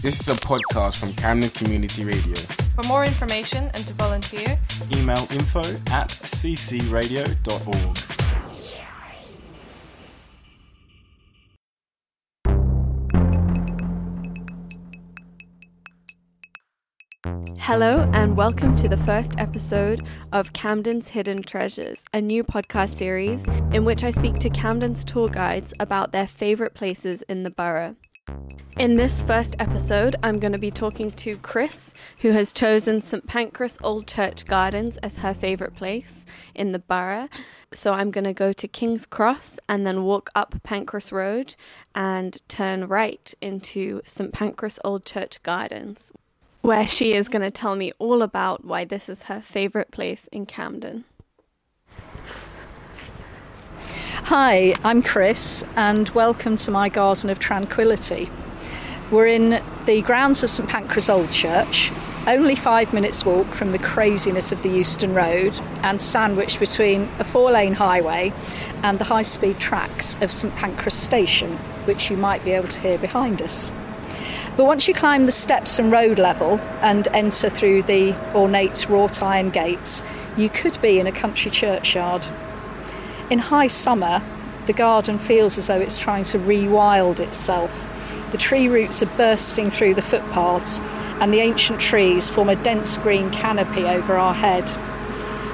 This is a podcast from Camden Community Radio. For more information and to volunteer, email info at ccradio.org. Hello, and welcome to the first episode of Camden's Hidden Treasures, a new podcast series in which I speak to Camden's tour guides about their favourite places in the borough. In this first episode, I'm going to be talking to Chris, who has chosen St Pancras Old Church Gardens as her favourite place in the borough. So I'm going to go to King's Cross and then walk up Pancras Road and turn right into St Pancras Old Church Gardens, where she is going to tell me all about why this is her favourite place in Camden. Hi, I'm Chris, and welcome to my Garden of Tranquility. We're in the grounds of St Pancras Old Church, only five minutes' walk from the craziness of the Euston Road, and sandwiched between a four lane highway and the high speed tracks of St Pancras Station, which you might be able to hear behind us. But once you climb the steps and road level and enter through the ornate wrought iron gates, you could be in a country churchyard. In high summer, the garden feels as though it's trying to rewild itself. The tree roots are bursting through the footpaths, and the ancient trees form a dense green canopy over our head.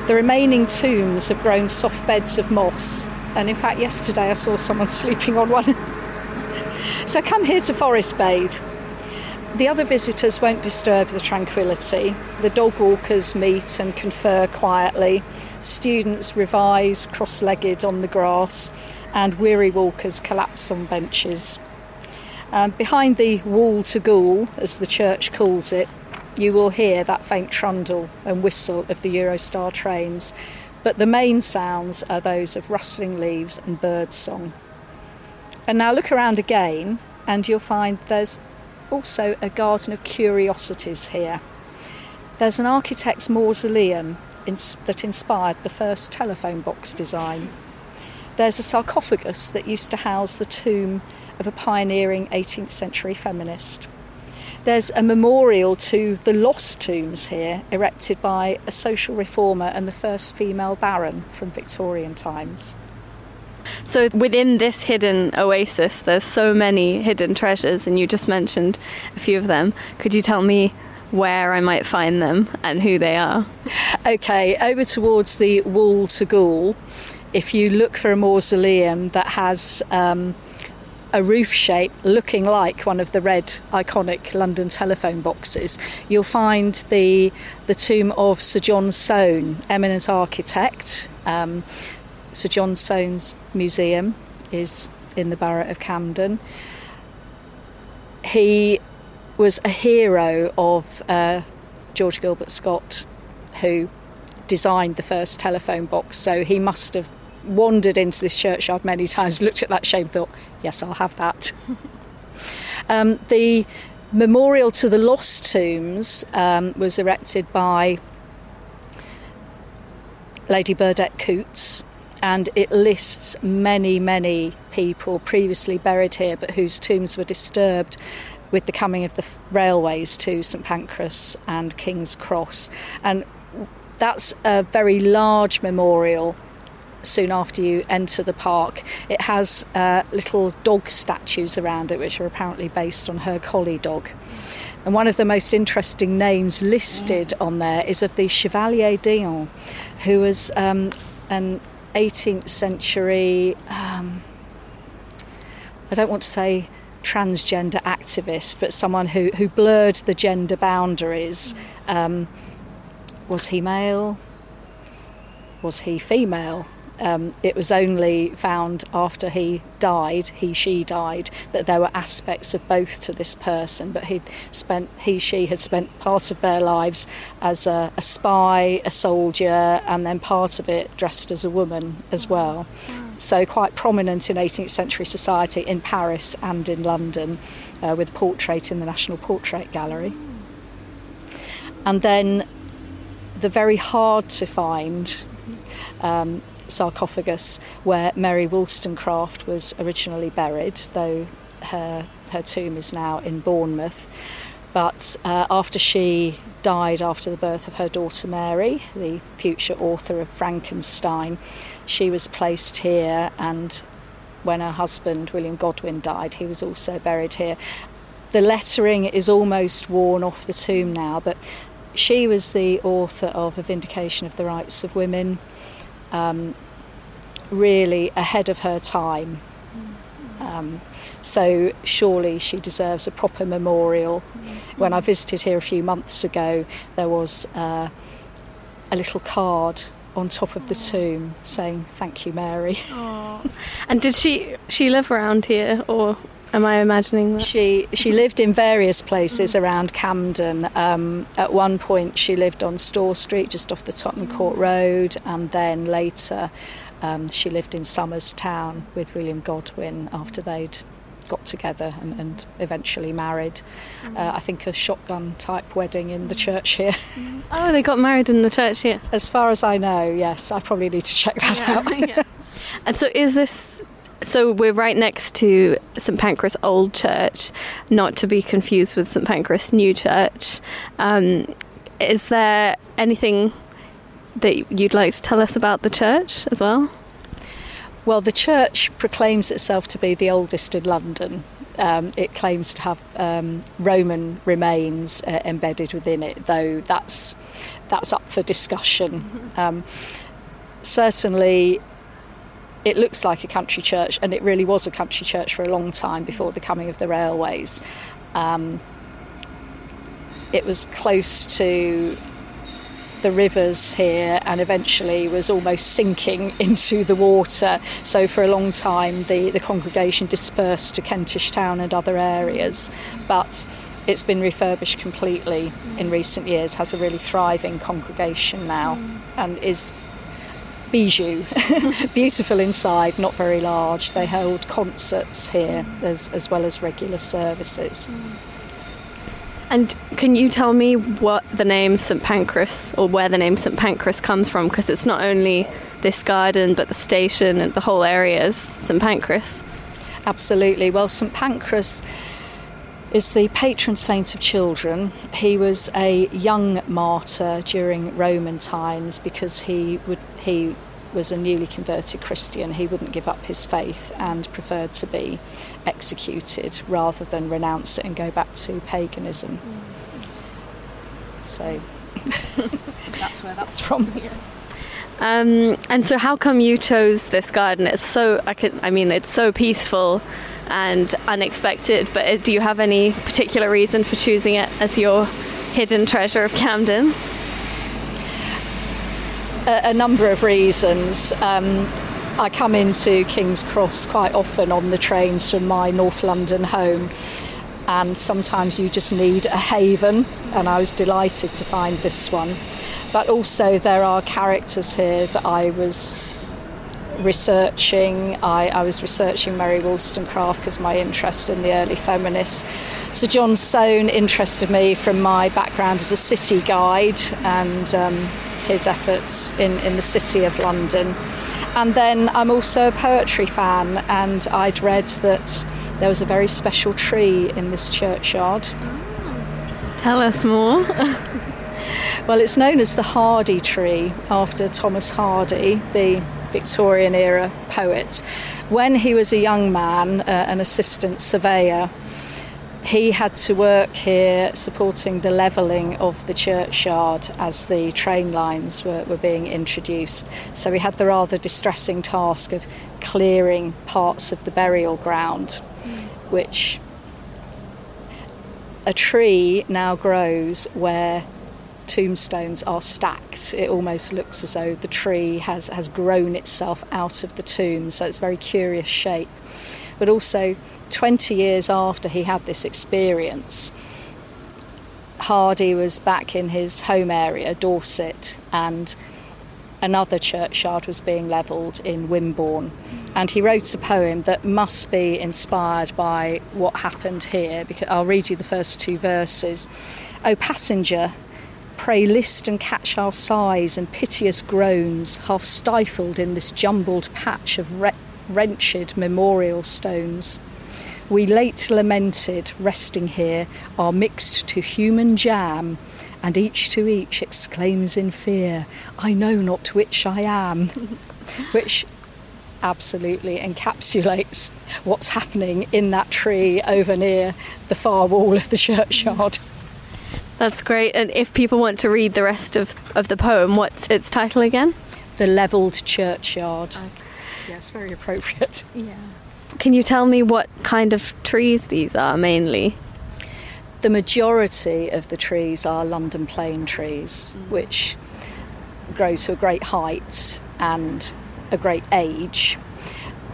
The remaining tombs have grown soft beds of moss, and in fact, yesterday I saw someone sleeping on one. so come here to forest bathe. The other visitors won't disturb the tranquility. The dog walkers meet and confer quietly. Students revise cross legged on the grass, and weary walkers collapse on benches. Um, behind the wall to ghoul, as the church calls it, you will hear that faint trundle and whistle of the Eurostar trains, but the main sounds are those of rustling leaves and bird song. And now look around again, and you'll find there's also a garden of curiosities here. There's an architect's mausoleum that inspired the first telephone box design. There's a sarcophagus that used to house the tomb of a pioneering 18th century feminist. There's a memorial to the lost tombs here, erected by a social reformer and the first female baron from Victorian times. So within this hidden oasis, there's so many hidden treasures, and you just mentioned a few of them. Could you tell me where I might find them and who they are? Okay, over towards the wall to ghoul, if you look for a mausoleum that has um, a roof shape looking like one of the red iconic London telephone boxes, you'll find the the tomb of Sir John Soane, eminent architect. Um, Sir John Soane's museum is in the borough of Camden. He was a hero of uh, George Gilbert Scott, who designed the first telephone box. So he must have wandered into this churchyard many times, looked at that shape, thought, "Yes, I'll have that." um, the memorial to the lost tombs um, was erected by Lady Burdett Coutts, and it lists many, many people previously buried here but whose tombs were disturbed with the coming of the railways to St Pancras and King's Cross. And that's a very large memorial soon after you enter the park. It has uh, little dog statues around it, which are apparently based on her collie dog. And one of the most interesting names listed on there is of the Chevalier d'Eon, who was um, an 18th century, um, I don't want to say transgender activist, but someone who, who blurred the gender boundaries. Um, was he male? Was he female? Um, it was only found after he died, he she died, that there were aspects of both to this person. But he spent he she had spent part of their lives as a, a, spy, a soldier, and then part of it dressed as a woman as well. So quite prominent in 18th century society in Paris and in London, uh, with portrait in the National Portrait Gallery. And then the very hard to find. Um, sarcophagus where Mary Wollstonecraft was originally buried, though her her tomb is now in Bournemouth. But uh, after she died after the birth of her daughter Mary, the future author of Frankenstein, she was placed here and when her husband William Godwin died, he was also buried here. The lettering is almost worn off the tomb now, but she was the author of A Vindication of the Rights of Women, um, really ahead of her time. Um, so surely she deserves a proper memorial. When I visited here a few months ago, there was uh, a little card on top of the tomb saying "Thank you, Mary." And did she she live around here, or am I imagining that? She she lived in various places around Camden. Um, at one point, she lived on Store Street, just off the Tottenham Court Road, and then later, um, she lived in Somers Town with William Godwin after they'd got together and, and eventually married. Uh, I think a shotgun type wedding in the church here. Oh, they got married in the church here. As far as I know, yes. I probably need to check that out. And so is this so we're right next to St Pancras Old Church, not to be confused with St Pancras New Church. Um, is there anything that you'd like to tell us about the church as well? Well, the church proclaims itself to be the oldest in London. Um, it claims to have um, Roman remains uh, embedded within it, though that's that's up for discussion. Um, certainly, it looks like a country church, and it really was a country church for a long time before the coming of the railways. Um, it was close to the rivers here and eventually was almost sinking into the water. So, for a long time, the, the congregation dispersed to Kentish Town and other areas. But it's been refurbished completely in recent years, has a really thriving congregation now, and is bijou. Beautiful inside, not very large. They hold concerts here as, as well as regular services. And can you tell me what the name St Pancras or where the name St Pancras comes from? Because it's not only this garden, but the station and the whole area is St Pancras. Absolutely. Well, St Pancras is the patron saint of children. He was a young martyr during Roman times because he would he was a newly converted Christian. He wouldn't give up his faith and preferred to be executed rather than renounce it and go back to paganism. So that's where that's from. Um, and so, how come you chose this garden? It's so I can. I mean, it's so peaceful and unexpected. But uh, do you have any particular reason for choosing it as your hidden treasure of Camden? a, a number of reasons. Um, I come into King's Cross quite often on the trains from my North London home, and sometimes you just need a haven, and I was delighted to find this one. But also, there are characters here that I was researching. I, I was researching Mary Wollstonecraft because my interest in the early feminists. So John Soane interested me from my background as a city guide and um, his efforts in, in the city of London. And then I'm also a poetry fan, and I'd read that there was a very special tree in this churchyard. Tell us more. Well, it's known as the Hardy tree after Thomas Hardy, the Victorian era poet. When he was a young man, uh, an assistant surveyor, he had to work here supporting the levelling of the churchyard as the train lines were, were being introduced. So he had the rather distressing task of clearing parts of the burial ground, which a tree now grows where tombstones are stacked. It almost looks as though the tree has, has grown itself out of the tomb, so it's a very curious shape. But also, 20 years after he had this experience, Hardy was back in his home area, Dorset, and another churchyard was being levelled in Wimborne. And he wrote a poem that must be inspired by what happened here. Because I'll read you the first two verses. O passenger, pray list and catch our sighs and piteous groans, half stifled in this jumbled patch of re- wrenched memorial stones. We late lamented, resting here, are mixed to human jam, and each to each exclaims in fear, I know not which I am. which absolutely encapsulates what's happening in that tree over near the far wall of the churchyard. That's great. And if people want to read the rest of, of the poem, what's its title again? The Levelled Churchyard. Okay. Yes, very appropriate. Yeah. Can you tell me what kind of trees these are mainly? The majority of the trees are London plane trees, mm. which grow to a great height and a great age.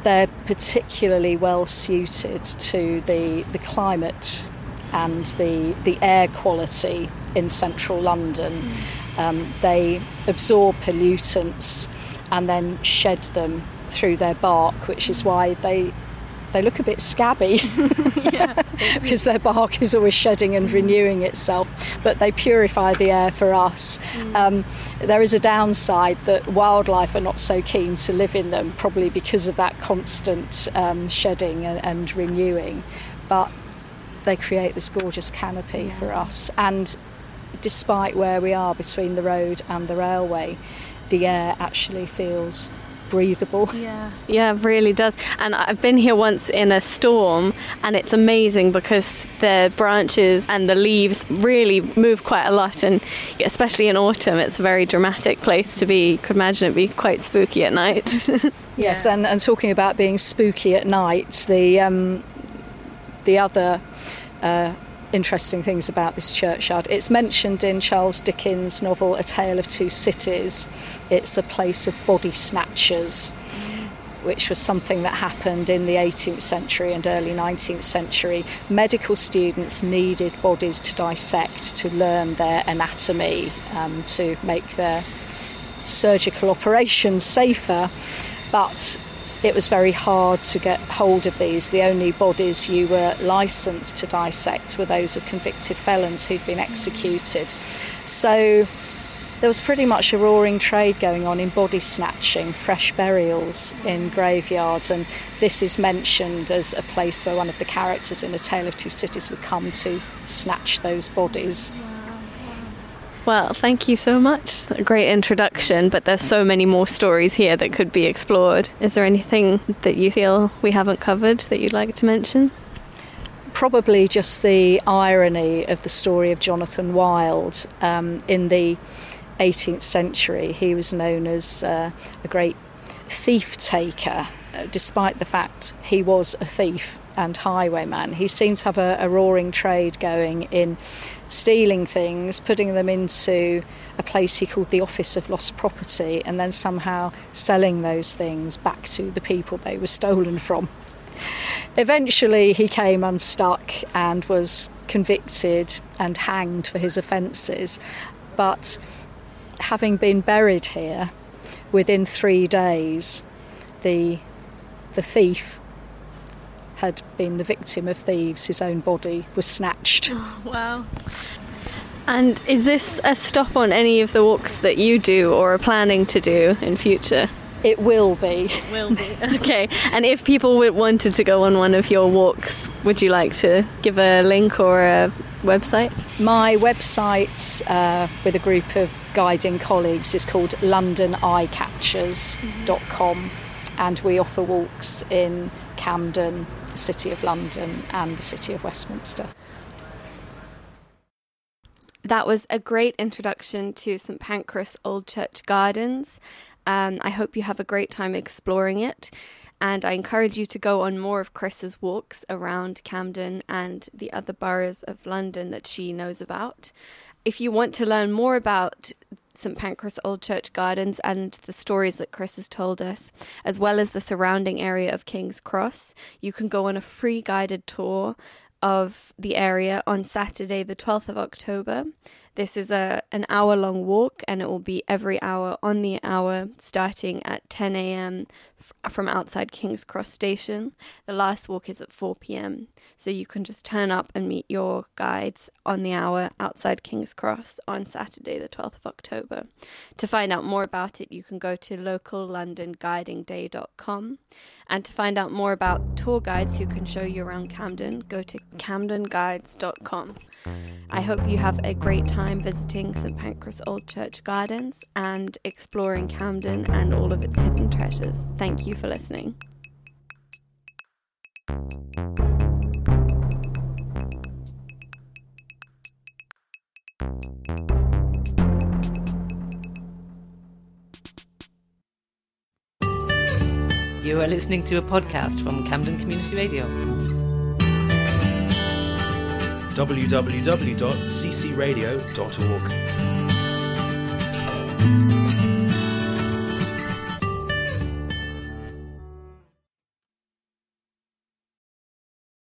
They're particularly well suited to the, the climate and the, the air quality in central London. Mm. Um, they absorb pollutants and then shed them through their bark, which is why they they look a bit scabby because their bark is always shedding and renewing itself, but they purify the air for us. Mm. Um, there is a downside that wildlife are not so keen to live in them, probably because of that constant um, shedding and, and, renewing, but they create this gorgeous canopy yeah. for us. And despite where we are between the road and the railway, the air actually feels breathable. Yeah, yeah, it really does. And I've been here once in a storm, and it's amazing because the branches and the leaves really move quite a lot, and especially in autumn, it's a very dramatic place to be. You could imagine it be quite spooky at night. yes, yeah. and, and talking about being spooky at night, the um, the other. Uh, interesting things about this churchyard. It's mentioned in Charles Dickens' novel A Tale of Two Cities. It's a place of body snatchers, which was something that happened in the 18th century and early 19th century. Medical students needed bodies to dissect to learn their anatomy, um, to make their surgical operations safer. But it was very hard to get hold of these. The only bodies you were licensed to dissect were those of convicted felons who'd been executed. So there was pretty much a roaring trade going on in body snatching, fresh burials in graveyards, and this is mentioned as a place where one of the characters in A Tale of Two Cities would come to snatch those bodies. Well, thank you so much. A great introduction, but there's so many more stories here that could be explored. Is there anything that you feel we haven't covered that you'd like to mention? Probably just the irony of the story of Jonathan Wild. Um, in the 18th century, he was known as uh, a great thief taker, uh, despite the fact he was a thief and highwayman. He seemed to have a, a roaring trade going in stealing things, putting them into a place he called the Office of Lost Property, and then somehow selling those things back to the people they were stolen from. Eventually, he came unstuck and was convicted and hanged for his offences, but having been buried here within three days, the the thief had been the victim of thieves. His own body was snatched. Oh, wow. And is this a stop on any of the walks that you do or are planning to do in future? It will be. Will be. okay. And if people wanted to go on one of your walks, would you like to give a link or a website? My website uh, with a group of guiding colleagues is called londoneyecatchers.com and we offer walks in Camden, the City of London, and the City of Westminster. That was a great introduction to St Pancras Old Church Gardens. Um, I hope you have a great time exploring it. And I encourage you to go on more of Chris's walks around Camden and the other boroughs of London that she knows about. If you want to learn more about St Pancras Old Church Gardens and the stories that Chris has told us, as well as the surrounding area of King's Cross. You can go on a free guided tour of the area on Saturday, the 12th of October. This is a an hour long walk and it will be every hour on the hour starting at 10 a.m. from outside King's Cross Station. The last walk is at 4 pm, so you can just turn up and meet your guides on the hour outside King's Cross on Saturday, the 12th of October. To find out more about it, you can go to locallondonguidingday.com. And to find out more about tour guides who can show you around Camden, go to camdenguides.com. I hope you have a great time visiting St Pancras Old Church Gardens and exploring Camden and all of its hidden treasures. Thank you for listening. You are listening to a podcast from Camden Community Radio. www.ccradio.org.